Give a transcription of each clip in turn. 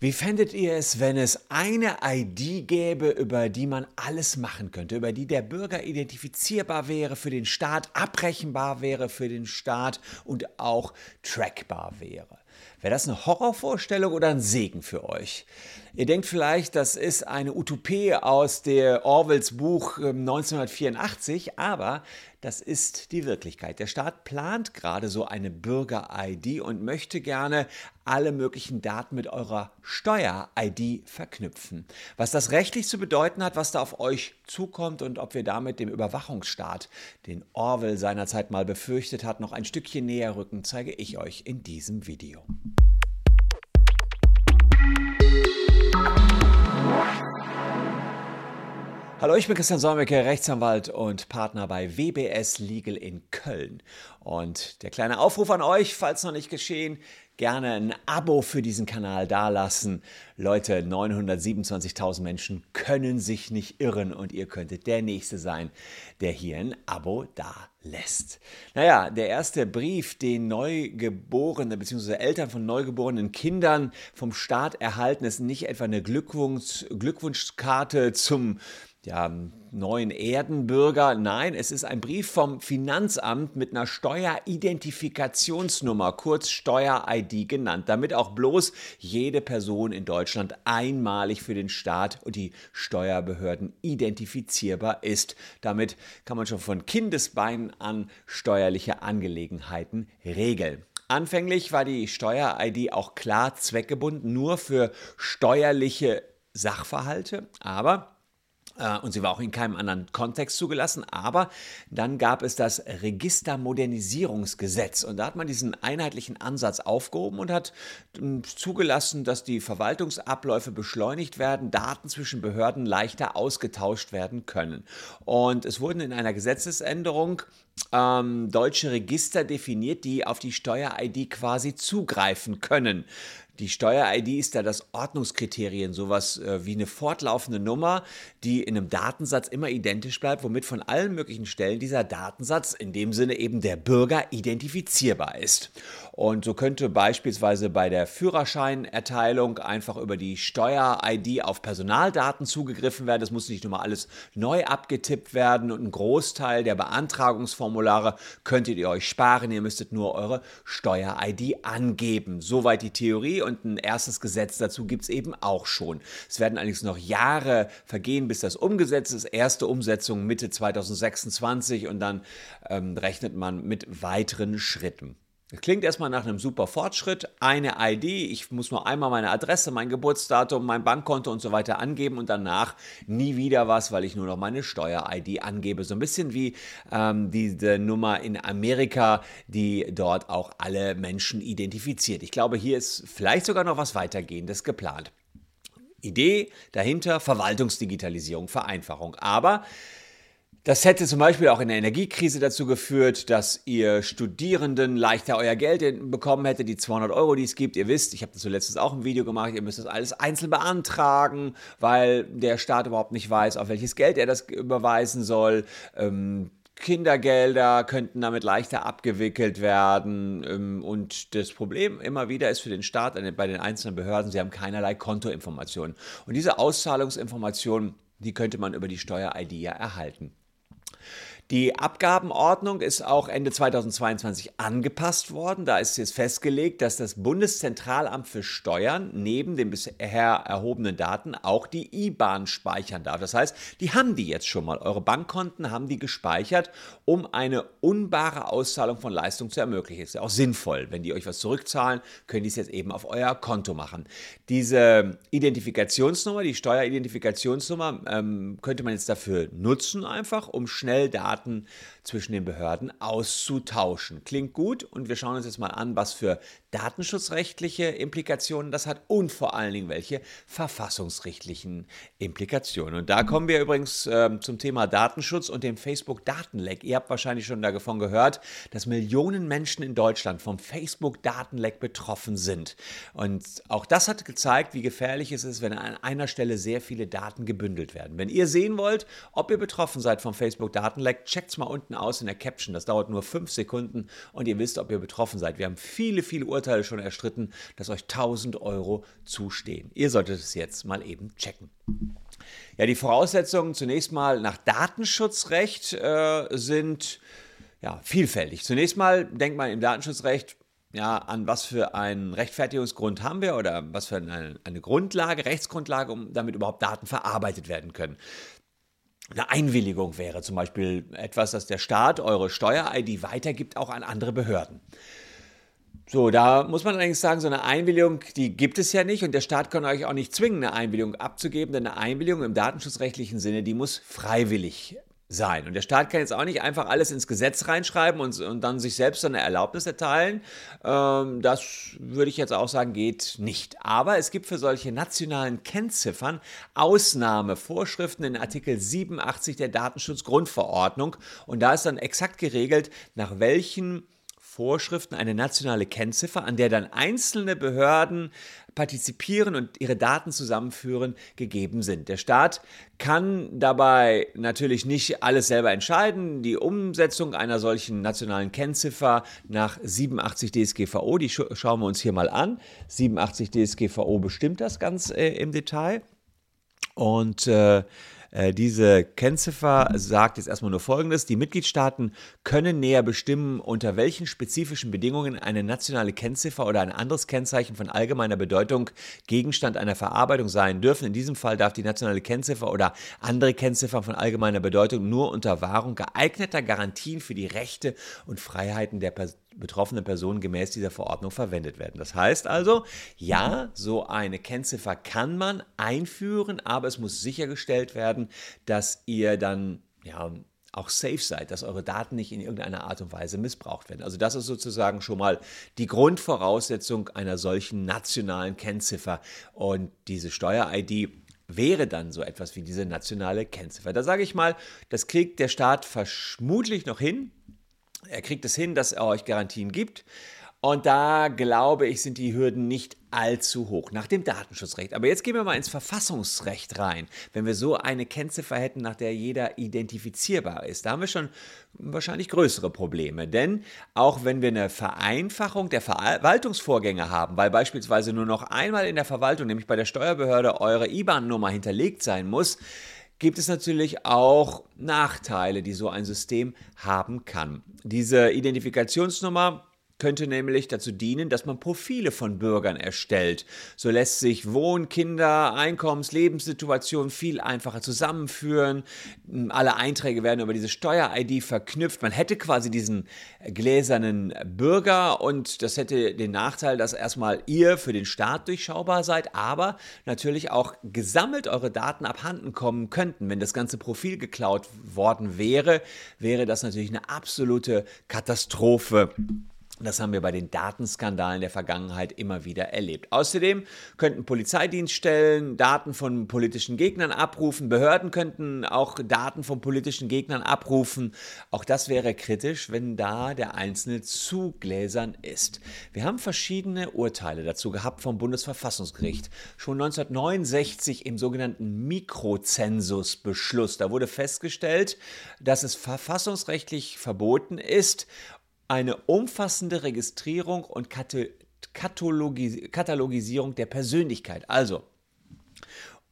Wie fändet ihr es, wenn es eine ID gäbe, über die man alles machen könnte, über die der Bürger identifizierbar wäre für den Staat, abrechenbar wäre für den Staat und auch trackbar wäre? Wäre das eine Horrorvorstellung oder ein Segen für euch? Ihr denkt vielleicht, das ist eine Utopie aus der Orwells Buch 1984, ähm, aber das ist die Wirklichkeit. Der Staat plant gerade so eine Bürger-ID und möchte gerne alle möglichen Daten mit eurer Steuer-ID verknüpfen. Was das rechtlich zu bedeuten hat, was da auf euch zukommt und ob wir damit dem Überwachungsstaat, den Orwell seinerzeit mal befürchtet hat, noch ein Stückchen näher rücken, zeige ich euch in diesem Video. Hallo, ich bin Christian Solmecke, Rechtsanwalt und Partner bei WBS Legal in Köln. Und der kleine Aufruf an euch, falls noch nicht geschehen, gerne ein Abo für diesen Kanal dalassen. Leute, 927.000 Menschen können sich nicht irren und ihr könntet der Nächste sein, der hier ein Abo da lässt. Naja, der erste Brief, den Neugeborene bzw. Eltern von neugeborenen Kindern vom Staat erhalten, ist nicht etwa eine Glückwunsch, Glückwunschkarte zum ja, neuen Erdenbürger. Nein, es ist ein Brief vom Finanzamt mit einer Steueridentifikationsnummer, kurz Steuer-ID genannt, damit auch bloß jede Person in Deutschland einmalig für den Staat und die Steuerbehörden identifizierbar ist. Damit kann man schon von Kindesbeinen an steuerliche Angelegenheiten regeln. Anfänglich war die Steuer-ID auch klar zweckgebunden, nur für steuerliche Sachverhalte, aber und sie war auch in keinem anderen Kontext zugelassen. Aber dann gab es das Registermodernisierungsgesetz und da hat man diesen einheitlichen Ansatz aufgehoben und hat hm, zugelassen, dass die Verwaltungsabläufe beschleunigt werden, Daten zwischen Behörden leichter ausgetauscht werden können. Und es wurden in einer Gesetzesänderung ähm, deutsche Register definiert, die auf die Steuer-ID quasi zugreifen können. Die Steuer-ID ist da das Ordnungskriterium, sowas äh, wie eine fortlaufende Nummer, die in einem Datensatz immer identisch bleibt, womit von allen möglichen Stellen dieser Datensatz in dem Sinne eben der Bürger identifizierbar ist. Und so könnte beispielsweise bei der Führerscheinerteilung einfach über die Steuer-ID auf Personaldaten zugegriffen werden. Das muss nicht nochmal alles neu abgetippt werden und ein Großteil der Beantragungsformulare könntet ihr euch sparen. Ihr müsstet nur eure Steuer-ID angeben. Soweit die Theorie und ein erstes Gesetz dazu gibt es eben auch schon. Es werden allerdings noch Jahre vergehen, bis das umgesetzt ist. Erste Umsetzung Mitte 2026 und dann ähm, rechnet man mit weiteren Schritten. Das klingt erstmal nach einem super Fortschritt. Eine ID, ich muss nur einmal meine Adresse, mein Geburtsdatum, mein Bankkonto und so weiter angeben und danach nie wieder was, weil ich nur noch meine Steuer-ID angebe. So ein bisschen wie ähm, diese Nummer in Amerika, die dort auch alle Menschen identifiziert. Ich glaube, hier ist vielleicht sogar noch was weitergehendes geplant. Idee dahinter, Verwaltungsdigitalisierung, Vereinfachung. Aber das hätte zum Beispiel auch in der Energiekrise dazu geführt, dass ihr Studierenden leichter euer Geld bekommen hätte, die 200 Euro, die es gibt. Ihr wisst, ich habe das zuletzt auch im Video gemacht, ihr müsst das alles einzeln beantragen, weil der Staat überhaupt nicht weiß, auf welches Geld er das überweisen soll. Ähm, Kindergelder könnten damit leichter abgewickelt werden. Ähm, und das Problem immer wieder ist für den Staat bei den einzelnen Behörden, sie haben keinerlei Kontoinformationen. Und diese Auszahlungsinformationen, die könnte man über die Steuer-ID ja erhalten. Die Abgabenordnung ist auch Ende 2022 angepasst worden. Da ist jetzt festgelegt, dass das Bundeszentralamt für Steuern neben den bisher erhobenen Daten auch die IBAN speichern darf. Das heißt, die haben die jetzt schon mal. Eure Bankkonten haben die gespeichert, um eine unbare Auszahlung von Leistung zu ermöglichen. Ist ja auch sinnvoll. Wenn die euch was zurückzahlen, können die es jetzt eben auf euer Konto machen. Diese Identifikationsnummer, die Steueridentifikationsnummer, ähm, könnte man jetzt dafür nutzen, einfach um schnell Daten zwischen den Behörden auszutauschen. Klingt gut und wir schauen uns jetzt mal an, was für datenschutzrechtliche Implikationen das hat und vor allen Dingen welche verfassungsrechtlichen Implikationen. Und da kommen wir übrigens äh, zum Thema Datenschutz und dem Facebook-Datenleck. Ihr habt wahrscheinlich schon davon gehört, dass Millionen Menschen in Deutschland vom Facebook-Datenleck betroffen sind. Und auch das hat gezeigt, wie gefährlich es ist, wenn an einer Stelle sehr viele Daten gebündelt werden. Wenn ihr sehen wollt, ob ihr betroffen seid vom Facebook-Datenleck, checkt es mal unten aus in der Caption. Das dauert nur fünf Sekunden und ihr wisst, ob ihr betroffen seid. Wir haben viele, viele Urteile schon erstritten, dass euch 1000 Euro zustehen. Ihr solltet es jetzt mal eben checken. Ja, die Voraussetzungen zunächst mal nach Datenschutzrecht äh, sind ja, vielfältig. Zunächst mal denkt man im Datenschutzrecht ja, an was für einen Rechtfertigungsgrund haben wir oder was für eine, eine Grundlage, Rechtsgrundlage, um damit überhaupt Daten verarbeitet werden können. Eine Einwilligung wäre zum Beispiel etwas, dass der Staat eure Steuer-ID weitergibt, auch an andere Behörden. So, da muss man allerdings sagen, so eine Einwilligung, die gibt es ja nicht und der Staat kann euch auch nicht zwingen, eine Einwilligung abzugeben, denn eine Einwilligung im datenschutzrechtlichen Sinne, die muss freiwillig sein. Und der Staat kann jetzt auch nicht einfach alles ins Gesetz reinschreiben und, und dann sich selbst eine Erlaubnis erteilen. Ähm, das würde ich jetzt auch sagen, geht nicht. Aber es gibt für solche nationalen Kennziffern Ausnahmevorschriften in Artikel 87 der Datenschutzgrundverordnung. Und da ist dann exakt geregelt, nach welchen Vorschriften eine nationale Kennziffer, an der dann einzelne Behörden partizipieren und ihre Daten zusammenführen, gegeben sind. Der Staat kann dabei natürlich nicht alles selber entscheiden. Die Umsetzung einer solchen nationalen Kennziffer nach 87 DSGVO, die schauen wir uns hier mal an. 87 DSGVO bestimmt das ganz äh, im Detail. Und äh, diese Kennziffer sagt jetzt erstmal nur Folgendes. Die Mitgliedstaaten können näher bestimmen, unter welchen spezifischen Bedingungen eine nationale Kennziffer oder ein anderes Kennzeichen von allgemeiner Bedeutung Gegenstand einer Verarbeitung sein dürfen. In diesem Fall darf die nationale Kennziffer oder andere Kennziffer von allgemeiner Bedeutung nur unter Wahrung geeigneter Garantien für die Rechte und Freiheiten der Person betroffene Personen gemäß dieser Verordnung verwendet werden. Das heißt also, ja, so eine Kennziffer kann man einführen, aber es muss sichergestellt werden, dass ihr dann ja, auch safe seid, dass eure Daten nicht in irgendeiner Art und Weise missbraucht werden. Also das ist sozusagen schon mal die Grundvoraussetzung einer solchen nationalen Kennziffer. Und diese Steuer-ID wäre dann so etwas wie diese nationale Kennziffer. Da sage ich mal, das kriegt der Staat vermutlich noch hin, er kriegt es hin, dass er euch Garantien gibt. Und da glaube ich, sind die Hürden nicht allzu hoch nach dem Datenschutzrecht. Aber jetzt gehen wir mal ins Verfassungsrecht rein. Wenn wir so eine Kennziffer hätten, nach der jeder identifizierbar ist, da haben wir schon wahrscheinlich größere Probleme. Denn auch wenn wir eine Vereinfachung der Verwaltungsvorgänge haben, weil beispielsweise nur noch einmal in der Verwaltung, nämlich bei der Steuerbehörde, eure IBAN-Nummer hinterlegt sein muss, gibt es natürlich auch Nachteile, die so ein System haben kann. Diese Identifikationsnummer könnte nämlich dazu dienen, dass man Profile von Bürgern erstellt. So lässt sich Wohn-, Kinder-, Einkommens-, Lebenssituation viel einfacher zusammenführen. Alle Einträge werden über diese Steuer-ID verknüpft. Man hätte quasi diesen gläsernen Bürger und das hätte den Nachteil, dass erstmal ihr für den Staat durchschaubar seid, aber natürlich auch gesammelt eure Daten abhanden kommen könnten. Wenn das ganze Profil geklaut worden wäre, wäre das natürlich eine absolute Katastrophe. Das haben wir bei den Datenskandalen der Vergangenheit immer wieder erlebt. Außerdem könnten Polizeidienststellen Daten von politischen Gegnern abrufen, Behörden könnten auch Daten von politischen Gegnern abrufen. Auch das wäre kritisch, wenn da der Einzelne zu gläsern ist. Wir haben verschiedene Urteile dazu gehabt vom Bundesverfassungsgericht. Schon 1969 im sogenannten Mikrozensusbeschluss. Da wurde festgestellt, dass es verfassungsrechtlich verboten ist, eine umfassende Registrierung und Katalogisierung der Persönlichkeit. Also,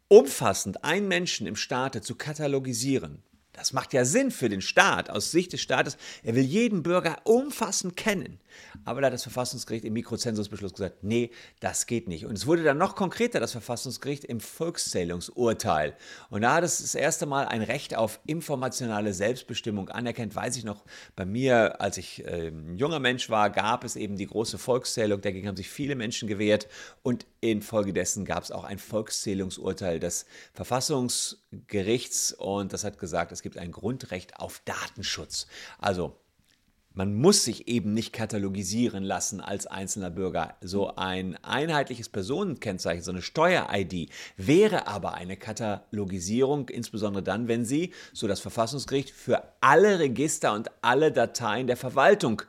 umfassend einen Menschen im Staate zu katalogisieren, das macht ja Sinn für den Staat, aus Sicht des Staates. Er will jeden Bürger umfassend kennen. Aber da hat das Verfassungsgericht im Mikrozensusbeschluss gesagt, nee, das geht nicht. Und es wurde dann noch konkreter, das Verfassungsgericht im Volkszählungsurteil. Und da hat es das erste Mal ein Recht auf informationale Selbstbestimmung anerkennt. Weiß ich noch, bei mir, als ich äh, ein junger Mensch war, gab es eben die große Volkszählung. Dagegen haben sich viele Menschen gewehrt. Und infolgedessen gab es auch ein Volkszählungsurteil des Verfassungsgerichts. Und das hat gesagt, es gibt ein Grundrecht auf Datenschutz. Also man muss sich eben nicht katalogisieren lassen als einzelner Bürger. So ein einheitliches Personenkennzeichen, so eine Steuer-ID wäre aber eine Katalogisierung, insbesondere dann, wenn sie, so das Verfassungsgericht, für alle Register und alle Dateien der Verwaltung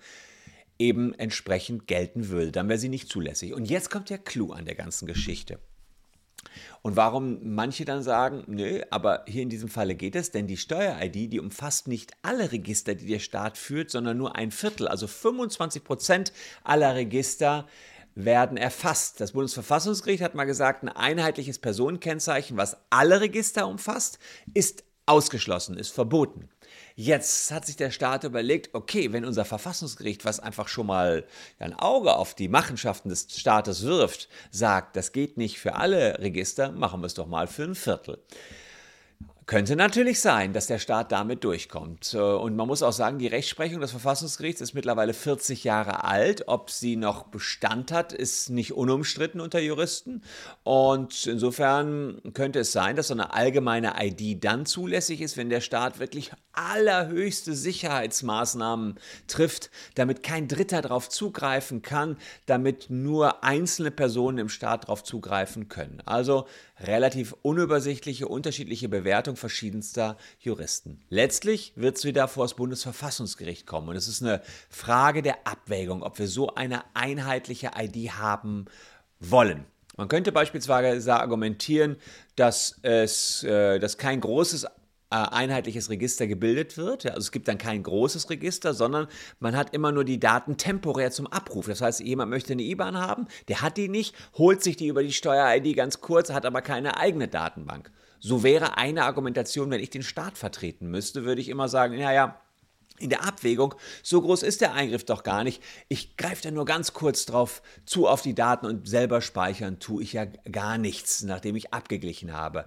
eben entsprechend gelten würde. Dann wäre sie nicht zulässig. Und jetzt kommt der Clou an der ganzen Geschichte. Und warum manche dann sagen, nö, aber hier in diesem Falle geht es, denn die Steuer-ID, die umfasst nicht alle Register, die der Staat führt, sondern nur ein Viertel, also 25 Prozent aller Register werden erfasst. Das Bundesverfassungsgericht hat mal gesagt, ein einheitliches Personenkennzeichen, was alle Register umfasst, ist ausgeschlossen, ist verboten. Jetzt hat sich der Staat überlegt, okay, wenn unser Verfassungsgericht, was einfach schon mal ein Auge auf die Machenschaften des Staates wirft, sagt, das geht nicht für alle Register, machen wir es doch mal für ein Viertel. Könnte natürlich sein, dass der Staat damit durchkommt. Äh, und man muss auch sagen, die Rechtsprechung des Verfassungsgerichts ist mittlerweile 40 Jahre alt. Ob sie noch Bestand hat, ist nicht unumstritten unter Juristen. Und insofern könnte es sein, dass so eine allgemeine ID dann zulässig ist, wenn der Staat wirklich allerhöchste Sicherheitsmaßnahmen trifft, damit kein Dritter darauf zugreifen kann, damit nur einzelne Personen im Staat darauf zugreifen können. Also relativ unübersichtliche, unterschiedliche Bewertung verschiedenster Juristen. Letztlich wird es wieder vor das Bundesverfassungsgericht kommen und es ist eine Frage der Abwägung, ob wir so eine einheitliche ID haben wollen. Man könnte beispielsweise argumentieren, dass es äh, dass kein großes einheitliches Register gebildet wird. Also es gibt dann kein großes Register, sondern man hat immer nur die Daten temporär zum Abruf. Das heißt, jemand möchte eine IBAN haben, der hat die nicht, holt sich die über die Steuer-ID ganz kurz, hat aber keine eigene Datenbank. So wäre eine Argumentation, wenn ich den Staat vertreten müsste, würde ich immer sagen, naja, in der Abwägung, so groß ist der Eingriff doch gar nicht. Ich greife da nur ganz kurz drauf zu auf die Daten und selber speichern tue ich ja gar nichts, nachdem ich abgeglichen habe.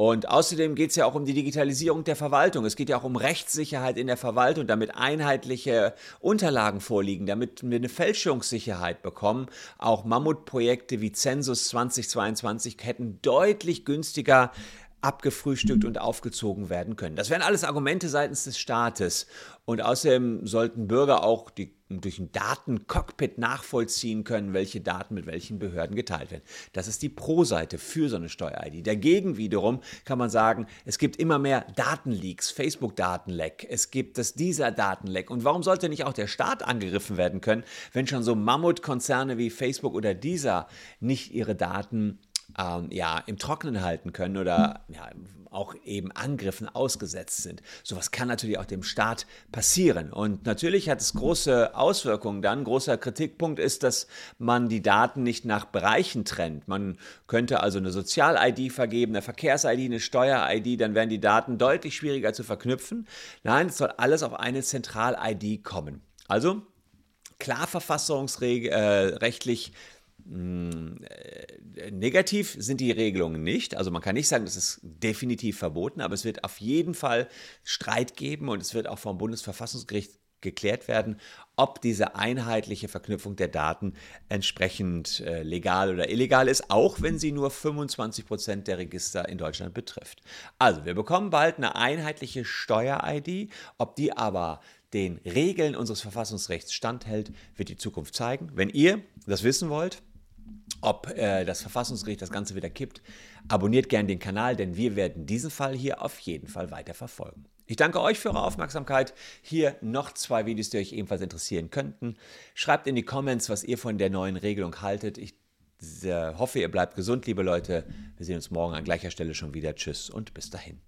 Und außerdem geht es ja auch um die Digitalisierung der Verwaltung. Es geht ja auch um Rechtssicherheit in der Verwaltung, damit einheitliche Unterlagen vorliegen, damit wir eine Fälschungssicherheit bekommen. Auch Mammutprojekte wie Census 2022 hätten deutlich günstiger abgefrühstückt und aufgezogen werden können. Das wären alles Argumente seitens des Staates. Und außerdem sollten Bürger auch die, durch ein Datencockpit nachvollziehen können, welche Daten mit welchen Behörden geteilt werden. Das ist die Pro-Seite für so eine Steuer-ID. Dagegen wiederum kann man sagen, es gibt immer mehr Datenleaks, Facebook-Datenleck, es gibt das dieser Datenleck. Und warum sollte nicht auch der Staat angegriffen werden können, wenn schon so Mammutkonzerne wie Facebook oder dieser nicht ihre Daten ähm, ja, im Trockenen halten können oder ja, auch eben Angriffen ausgesetzt sind. Sowas kann natürlich auch dem Staat passieren. Und natürlich hat es große Auswirkungen dann. Großer Kritikpunkt ist, dass man die Daten nicht nach Bereichen trennt. Man könnte also eine Sozial-ID vergeben, eine Verkehrs-ID, eine Steuer-ID, dann wären die Daten deutlich schwieriger zu verknüpfen. Nein, es soll alles auf eine Zentral-ID kommen. Also klar verfassungsrechtlich äh, negativ sind die Regelungen nicht. Also man kann nicht sagen, das ist definitiv verboten, aber es wird auf jeden Fall Streit geben und es wird auch vom Bundesverfassungsgericht geklärt werden, ob diese einheitliche Verknüpfung der Daten entsprechend äh, legal oder illegal ist, auch wenn sie nur 25 Prozent der Register in Deutschland betrifft. Also, wir bekommen bald eine einheitliche Steuer-ID. Ob die aber den Regeln unseres Verfassungsrechts standhält, wird die Zukunft zeigen. Wenn ihr das wissen wollt, ob äh, das Verfassungsgericht das Ganze wieder kippt. Abonniert gerne den Kanal, denn wir werden diesen Fall hier auf jeden Fall weiter verfolgen. Ich danke euch für eure Aufmerksamkeit. Hier noch zwei Videos, die euch ebenfalls interessieren könnten. Schreibt in die Comments, was ihr von der neuen Regelung haltet. Ich äh, hoffe, ihr bleibt gesund, liebe Leute. Wir sehen uns morgen an gleicher Stelle schon wieder. Tschüss und bis dahin.